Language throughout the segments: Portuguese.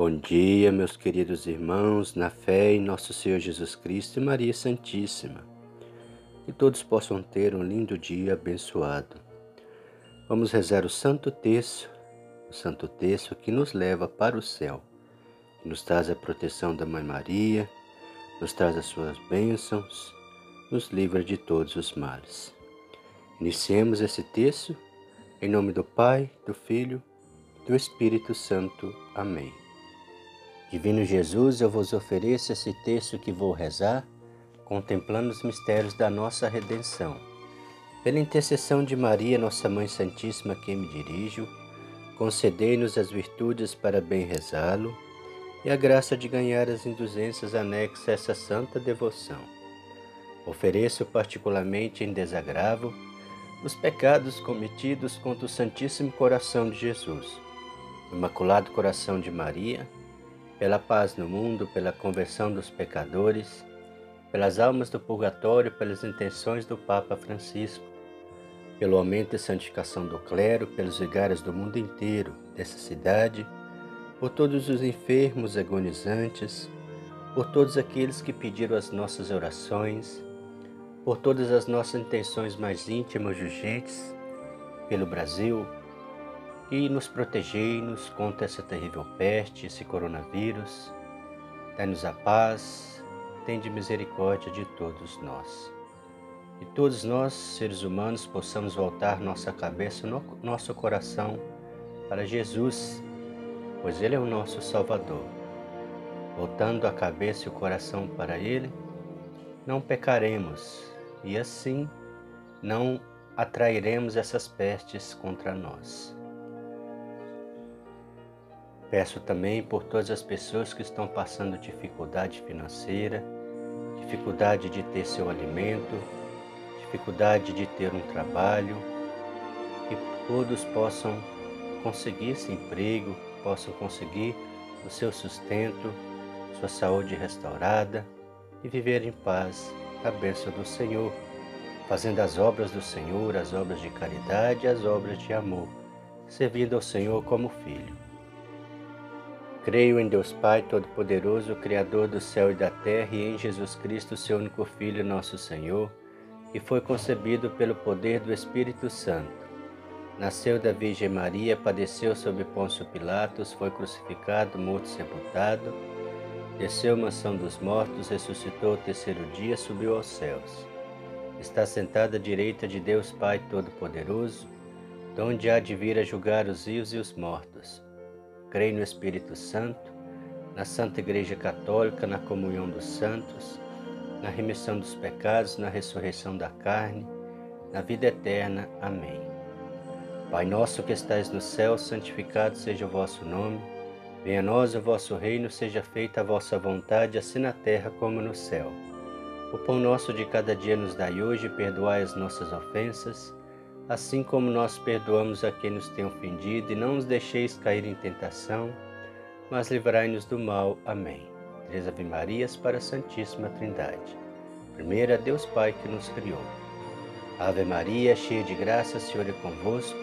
Bom dia, meus queridos irmãos, na fé em nosso Senhor Jesus Cristo e Maria Santíssima. Que todos possam ter um lindo dia abençoado. Vamos rezar o Santo Terço, o Santo Terço que nos leva para o céu, que nos traz a proteção da Mãe Maria, nos traz as suas bênçãos, nos livra de todos os males. Iniciemos esse texto em nome do Pai, do Filho do Espírito Santo. Amém. Divino Jesus, eu vos ofereço esse texto que vou rezar, contemplando os mistérios da nossa redenção. Pela intercessão de Maria, nossa Mãe Santíssima, que me dirijo, concedei-nos as virtudes para bem rezá-lo e a graça de ganhar as indulgências anexas a essa santa devoção. Ofereço particularmente em desagravo os pecados cometidos contra o Santíssimo Coração de Jesus, Imaculado Coração de Maria, pela paz no mundo, pela conversão dos pecadores, pelas almas do purgatório, pelas intenções do Papa Francisco, pelo aumento e santificação do clero, pelos vigários do mundo inteiro, dessa cidade, por todos os enfermos agonizantes, por todos aqueles que pediram as nossas orações, por todas as nossas intenções mais íntimas e urgentes, pelo Brasil, e nos protegei-nos contra essa terrível peste, esse coronavírus. Dai-nos a paz, tende misericórdia de todos nós. E todos nós, seres humanos, possamos voltar nossa cabeça, nosso coração para Jesus, pois Ele é o nosso Salvador. Voltando a cabeça e o coração para Ele, não pecaremos e assim não atrairemos essas pestes contra nós. Peço também por todas as pessoas que estão passando dificuldade financeira, dificuldade de ter seu alimento, dificuldade de ter um trabalho, que todos possam conseguir esse emprego, possam conseguir o seu sustento, sua saúde restaurada e viver em paz a bênção do Senhor, fazendo as obras do Senhor, as obras de caridade, as obras de amor, servindo ao Senhor como filho. Creio em Deus Pai Todo-Poderoso, Criador do céu e da terra, e em Jesus Cristo, seu único Filho, nosso Senhor, que foi concebido pelo poder do Espírito Santo. Nasceu da Virgem Maria, padeceu sob Pôncio Pilatos, foi crucificado, morto e sepultado, desceu à mansão dos mortos, ressuscitou ao terceiro dia, subiu aos céus. Está sentado à direita de Deus Pai Todo-Poderoso, donde há de vir a julgar os vivos e os mortos. Creio no Espírito Santo, na Santa Igreja Católica, na comunhão dos santos, na remissão dos pecados, na ressurreição da carne, na vida eterna. Amém. Pai nosso que estais no céu, santificado seja o vosso nome. Venha a nós o vosso reino, seja feita a vossa vontade, assim na terra como no céu. O pão nosso de cada dia nos dai hoje, perdoai as nossas ofensas, assim como nós perdoamos a quem nos tem ofendido, e não nos deixeis cair em tentação, mas livrai-nos do mal. Amém. Três Ave Marias para a Santíssima Trindade. Primeira, Deus Pai que nos criou. Ave Maria, cheia de graça, o Senhor é convosco.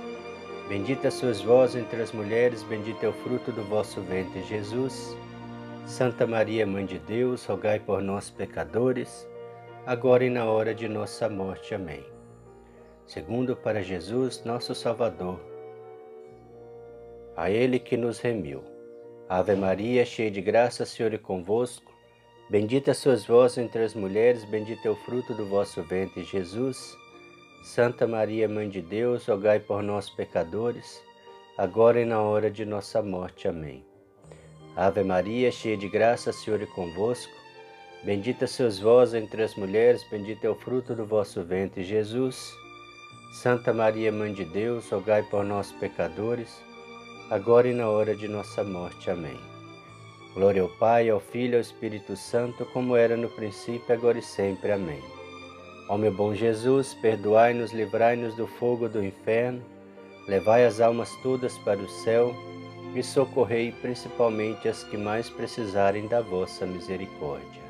Bendita sois vós entre as mulheres, bendito é o fruto do vosso ventre, Jesus. Santa Maria, Mãe de Deus, rogai por nós, pecadores, agora e na hora de nossa morte. Amém segundo para Jesus, nosso Salvador. A Ele que nos remiu. Ave Maria, cheia de graça, Senhor é convosco. Bendita sois vós entre as mulheres, bendito é o fruto do vosso ventre, Jesus. Santa Maria, Mãe de Deus, rogai por nós, pecadores, agora e na hora de nossa morte. Amém. Ave Maria, cheia de graça, Senhor é convosco. Bendita sois vós entre as mulheres, bendito é o fruto do vosso ventre, Jesus. Santa Maria, Mãe de Deus, rogai por nós, pecadores, agora e na hora de nossa morte. Amém. Glória ao Pai, ao Filho e ao Espírito Santo, como era no princípio, agora e sempre. Amém. Ó meu bom Jesus, perdoai-nos, livrai-nos do fogo do inferno, levai as almas todas para o céu e socorrei principalmente as que mais precisarem da vossa misericórdia.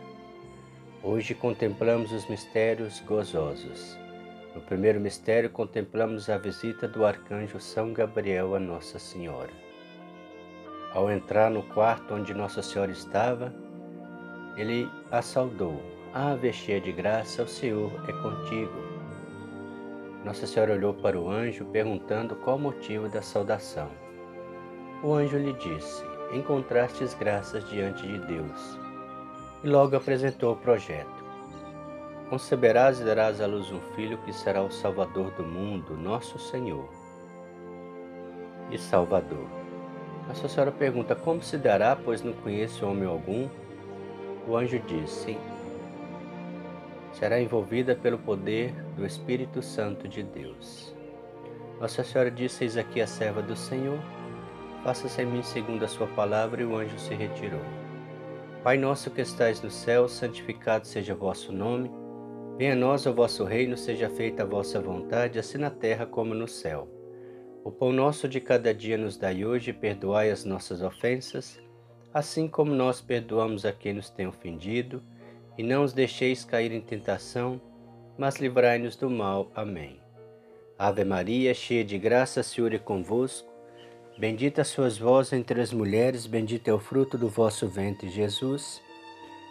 Hoje contemplamos os mistérios gozosos. No primeiro mistério, contemplamos a visita do arcanjo São Gabriel a Nossa Senhora. Ao entrar no quarto onde Nossa Senhora estava, ele a saudou. Ave cheia de graça, o Senhor é contigo. Nossa Senhora olhou para o anjo, perguntando qual o motivo da saudação. O anjo lhe disse: Encontrastes graças diante de Deus. E logo apresentou o projeto. Conceberás e darás à luz um filho que será o Salvador do mundo, nosso Senhor e Salvador. Nossa Senhora pergunta: Como se dará, pois não conheço homem algum? O anjo disse: Será envolvida pelo poder do Espírito Santo de Deus. Nossa Senhora disse: Eis aqui a serva do Senhor, faça-se em mim segundo a sua palavra, e o anjo se retirou. Pai nosso que estais no céu, santificado seja o vosso nome. Venha a nós o vosso reino, seja feita a vossa vontade, assim na terra como no céu. O pão nosso de cada dia nos dai hoje, perdoai as nossas ofensas, assim como nós perdoamos a quem nos tem ofendido, e não os deixeis cair em tentação, mas livrai-nos do mal. Amém. Ave Maria, cheia de graça, Senhor é convosco. Bendita sois vós entre as mulheres, bendito é o fruto do vosso ventre, Jesus.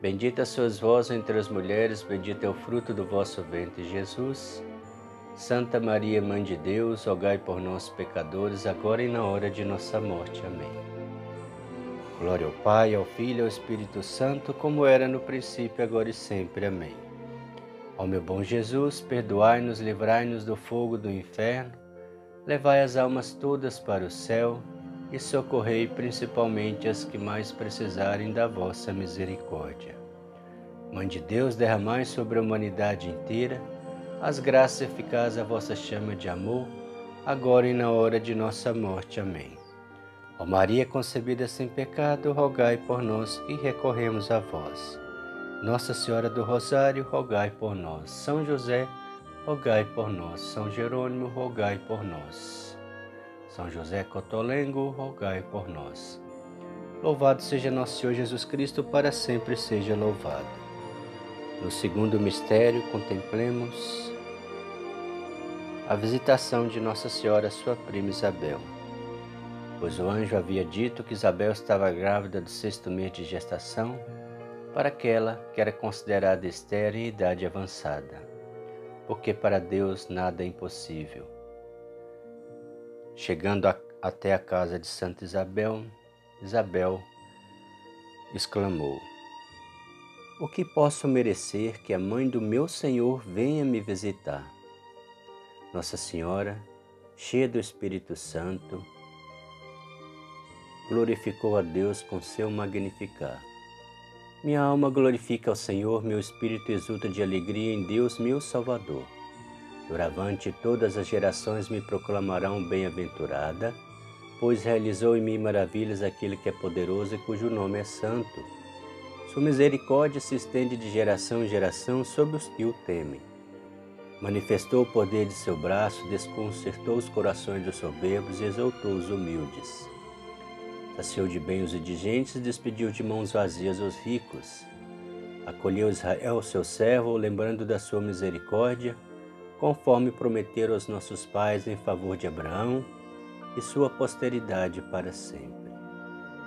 Bendita sois vós entre as mulheres, bendito é o fruto do vosso ventre, Jesus. Santa Maria, Mãe de Deus, rogai por nós, pecadores, agora e na hora de nossa morte. Amém. Glória ao Pai, ao Filho e ao Espírito Santo, como era no princípio, agora e sempre. Amém. Ó meu bom Jesus, perdoai-nos, livrai-nos do fogo do inferno, levai as almas todas para o céu e socorrei principalmente as que mais precisarem da vossa misericórdia. Mãe de Deus, derramai sobre a humanidade inteira as graças eficazes à vossa chama de amor, agora e na hora de nossa morte. Amém. Ó Maria concebida sem pecado, rogai por nós e recorremos a vós. Nossa Senhora do Rosário, rogai por nós. São José, rogai por nós. São Jerônimo, rogai por nós. São José Cotolengo, rogai por nós. Louvado seja nosso Senhor Jesus Cristo, para sempre seja louvado. No segundo mistério, contemplemos a visitação de Nossa Senhora, sua prima Isabel. Pois o anjo havia dito que Isabel estava grávida do sexto mês de gestação, para aquela que era considerada estéril em idade avançada, porque para Deus nada é impossível. Chegando até a casa de Santa Isabel, Isabel exclamou: O que posso merecer que a mãe do meu Senhor venha me visitar? Nossa Senhora, cheia do Espírito Santo, glorificou a Deus com seu magnificar. Minha alma glorifica ao Senhor, meu espírito exulta de alegria em Deus, meu Salvador. Doravante todas as gerações me proclamarão bem-aventurada, pois realizou em mim maravilhas aquele que é poderoso e cujo nome é santo. Sua misericórdia se estende de geração em geração sobre os que o temem. Manifestou o poder de seu braço, desconcertou os corações dos soberbos e exaltou os humildes. Saciou de bem os indigentes, despediu de mãos vazias os ricos. Acolheu Israel, seu servo, lembrando da sua misericórdia, conforme prometeram aos nossos pais em favor de Abraão e sua posteridade para sempre.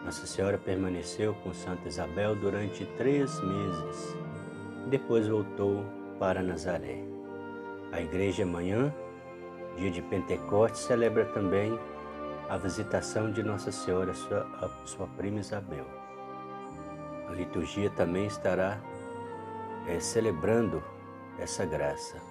Nossa Senhora permaneceu com Santa Isabel durante três meses. Depois voltou para Nazaré. A igreja amanhã, dia de Pentecostes, celebra também a visitação de Nossa Senhora, sua, sua prima Isabel. A liturgia também estará é, celebrando essa graça.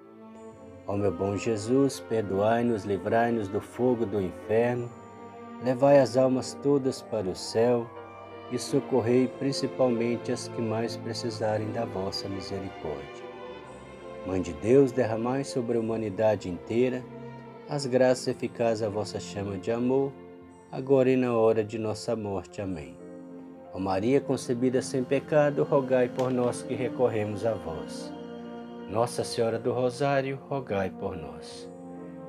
Ó meu bom Jesus, perdoai-nos, livrai-nos do fogo do inferno, levai as almas todas para o céu e socorrei principalmente as que mais precisarem da vossa misericórdia. Mãe de Deus, derramai sobre a humanidade inteira as graças eficazes à vossa chama de amor, agora e na hora de nossa morte. Amém. Ó Maria concebida sem pecado, rogai por nós que recorremos a vós. Nossa Senhora do Rosário, rogai por nós.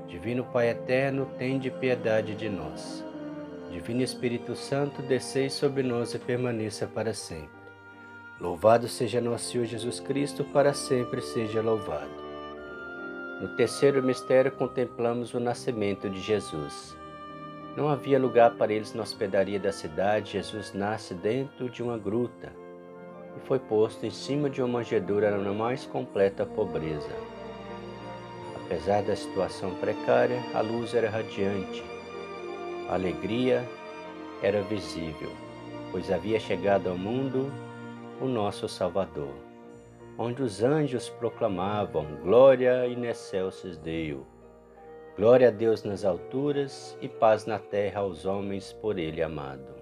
Divino Pai eterno, tende piedade de nós. Divino Espírito Santo, descei sobre nós e permaneça para sempre. Louvado seja nosso Senhor Jesus Cristo, para sempre seja louvado. No terceiro mistério contemplamos o nascimento de Jesus. Não havia lugar para eles na hospedaria da cidade. Jesus nasce dentro de uma gruta e foi posto em cima de uma manjedoura na mais completa pobreza. Apesar da situação precária, a luz era radiante. A alegria era visível, pois havia chegado ao mundo o nosso Salvador, onde os anjos proclamavam Glória in excelsis Deo Glória a Deus nas alturas e paz na terra aos homens por Ele amado.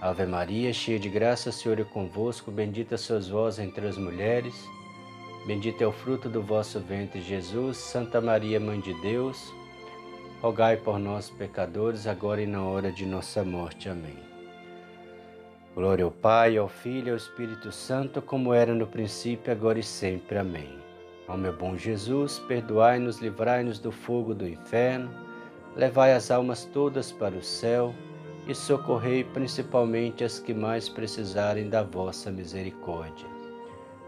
Ave Maria, cheia de graça, Senhor é convosco, bendita sois vós entre as mulheres, bendito é o fruto do vosso ventre, Jesus. Santa Maria, Mãe de Deus, rogai por nós, pecadores, agora e na hora de nossa morte. Amém. Glória ao Pai, ao Filho e ao Espírito Santo, como era no princípio, agora e sempre. Amém. Ó meu bom Jesus, perdoai-nos, livrai-nos do fogo do inferno, levai as almas todas para o céu e socorrei principalmente as que mais precisarem da vossa misericórdia.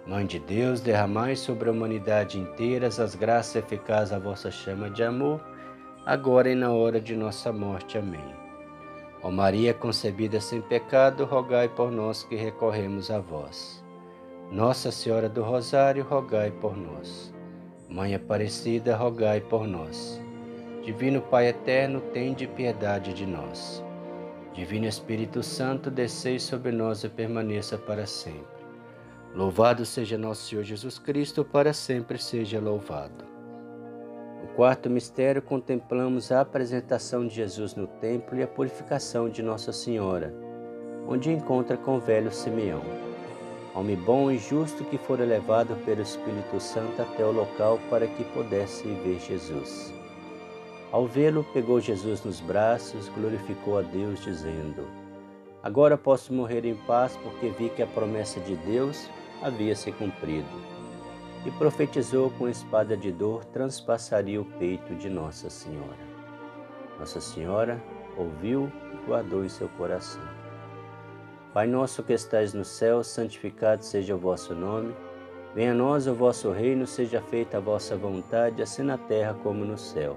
Mãe de Deus, derramai sobre a humanidade inteira as graças eficazes à vossa chama de amor, agora e na hora de nossa morte. Amém. Ó Maria concebida sem pecado, rogai por nós que recorremos a vós. Nossa Senhora do Rosário, rogai por nós. Mãe Aparecida, rogai por nós. Divino Pai eterno, tende piedade de nós. Divino Espírito Santo, descei sobre nós e permaneça para sempre. Louvado seja nosso Senhor Jesus Cristo, para sempre seja louvado. O quarto mistério, contemplamos a apresentação de Jesus no templo e a purificação de Nossa Senhora, onde encontra com o velho Simeão, homem bom e justo que fora levado pelo Espírito Santo até o local para que pudesse ver Jesus. Ao vê-lo, pegou Jesus nos braços, glorificou a Deus, dizendo: Agora posso morrer em paz, porque vi que a promessa de Deus havia se cumprido. E profetizou com espada de dor transpassaria o peito de Nossa Senhora. Nossa Senhora ouviu e guardou em seu coração. Pai nosso que estais no céu, santificado seja o vosso nome. Venha a nós o vosso reino, seja feita a vossa vontade, assim na terra como no céu.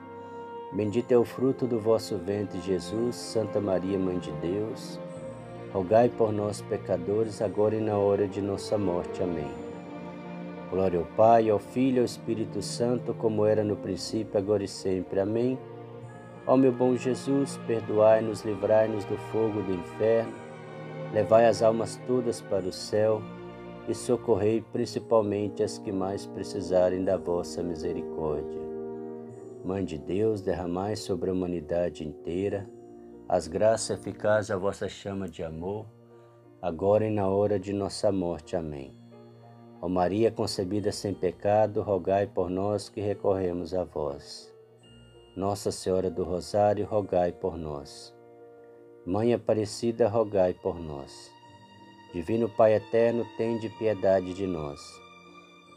Bendito é o fruto do vosso ventre, Jesus. Santa Maria, Mãe de Deus, rogai por nós, pecadores, agora e na hora de nossa morte. Amém. Glória ao Pai, ao Filho e ao Espírito Santo, como era no princípio, agora e sempre. Amém. Ó meu bom Jesus, perdoai-nos, livrai-nos do fogo do inferno, levai as almas todas para o céu e socorrei principalmente as que mais precisarem da vossa misericórdia. Mãe de Deus, derramai sobre a humanidade inteira as graças eficazes da vossa chama de amor, agora e na hora de nossa morte. Amém. Ó Maria concebida sem pecado, rogai por nós que recorremos a vós. Nossa Senhora do Rosário, rogai por nós. Mãe Aparecida, rogai por nós. Divino Pai Eterno, tende piedade de nós.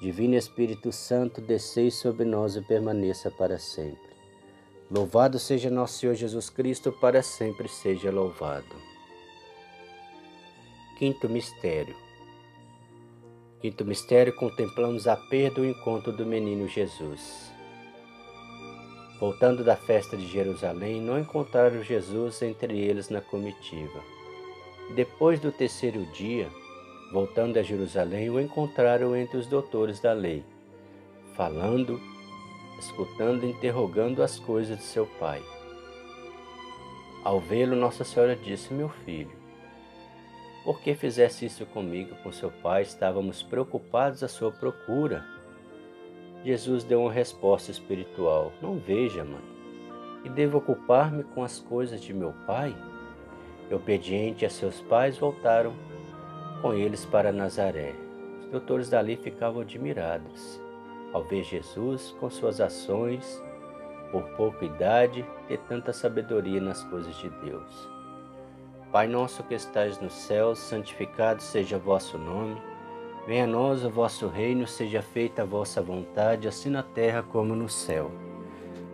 Divino Espírito Santo, descei sobre nós e permaneça para sempre. Louvado seja nosso Senhor Jesus Cristo, para sempre seja louvado. Quinto mistério. Quinto mistério, contemplamos a perda e o encontro do menino Jesus. Voltando da festa de Jerusalém, não encontraram Jesus entre eles na comitiva. Depois do terceiro dia, Voltando a Jerusalém, o encontraram entre os doutores da lei, falando, escutando e interrogando as coisas de seu pai. Ao vê-lo, Nossa Senhora disse: Meu filho, por que fizesse isso comigo? Com seu pai estávamos preocupados à sua procura. Jesus deu uma resposta espiritual: Não veja, mãe, e devo ocupar-me com as coisas de meu pai? Obediente a seus pais, voltaram com eles para Nazaré. Os doutores dali ficavam admirados ao ver Jesus com suas ações por pouca idade, ter tanta sabedoria nas coisas de Deus. Pai nosso que estais nos céus, santificado seja vosso nome. Venha a nós o vosso reino, seja feita a vossa vontade, assim na terra como no céu.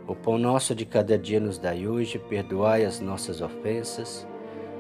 O pão nosso de cada dia nos dai hoje, perdoai as nossas ofensas,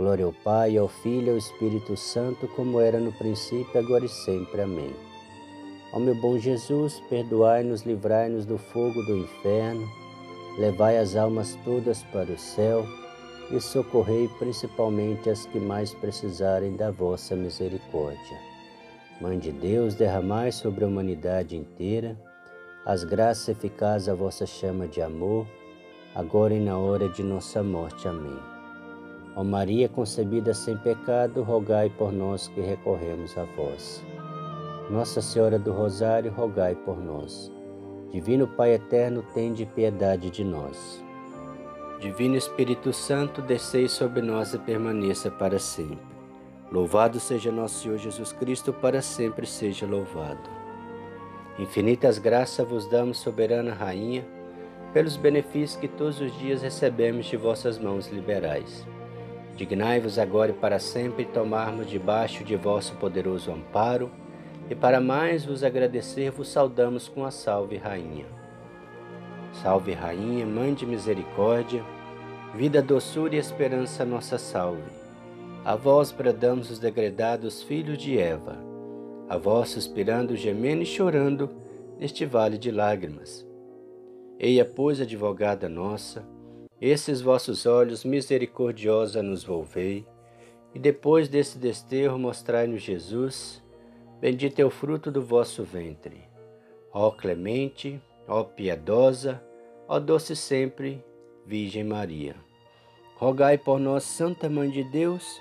Glória ao Pai, ao Filho e ao Espírito Santo, como era no princípio, agora e sempre. Amém. Ó meu bom Jesus, perdoai-nos, livrai-nos do fogo do inferno, levai as almas todas para o céu e socorrei principalmente as que mais precisarem da vossa misericórdia. Mãe de Deus, derramai sobre a humanidade inteira as graças eficazes à vossa chama de amor, agora e na hora de nossa morte. Amém. Ó Maria concebida sem pecado, rogai por nós que recorremos a vós. Nossa Senhora do Rosário, rogai por nós. Divino Pai eterno, tende piedade de nós. Divino Espírito Santo, descei sobre nós e permaneça para sempre. Louvado seja nosso Senhor Jesus Cristo, para sempre seja louvado. Infinitas graças vos damos, soberana Rainha, pelos benefícios que todos os dias recebemos de vossas mãos liberais. Dignai-vos agora e para sempre tomarmos debaixo de vosso poderoso amparo, e para mais vos agradecer, vos saudamos com a Salve Rainha. Salve Rainha, Mãe de Misericórdia, vida, doçura e esperança, nossa salve. A vós bradamos os degredados filhos de Eva, a vós suspirando, gemendo e chorando neste vale de lágrimas. Eia, pois, advogada nossa, esses vossos olhos misericordiosa nos volvei, e depois desse desterro mostrai-nos Jesus, bendito é o fruto do vosso ventre. Ó clemente, ó piedosa, ó doce sempre, Virgem Maria. Rogai por nós, Santa Mãe de Deus,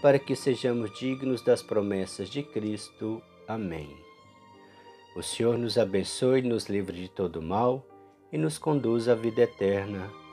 para que sejamos dignos das promessas de Cristo. Amém. O Senhor nos abençoe, nos livre de todo mal e nos conduz à vida eterna.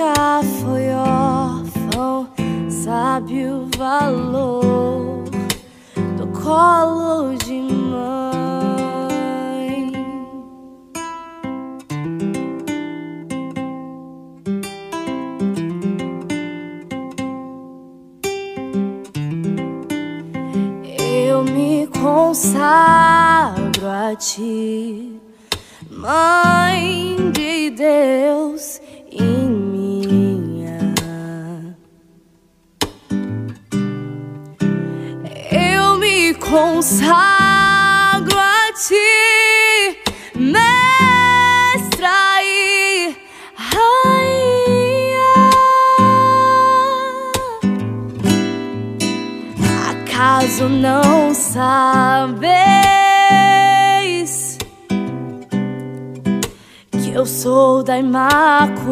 Já foi órfão sabe o valor do colo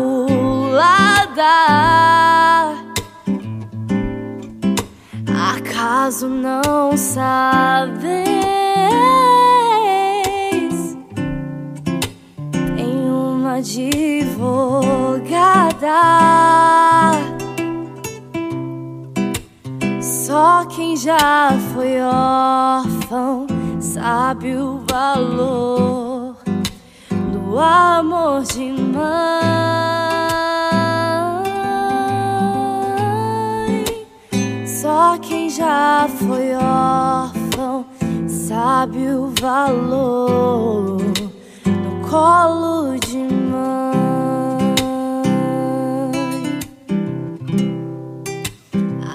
Imaculada? Acaso não sabes? Tem uma advogada. Só quem já foi órfão sabe o valor do amor de mãe. Já foi órfão sabe o valor do colo de mãe.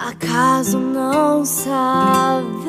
Acaso não sabe?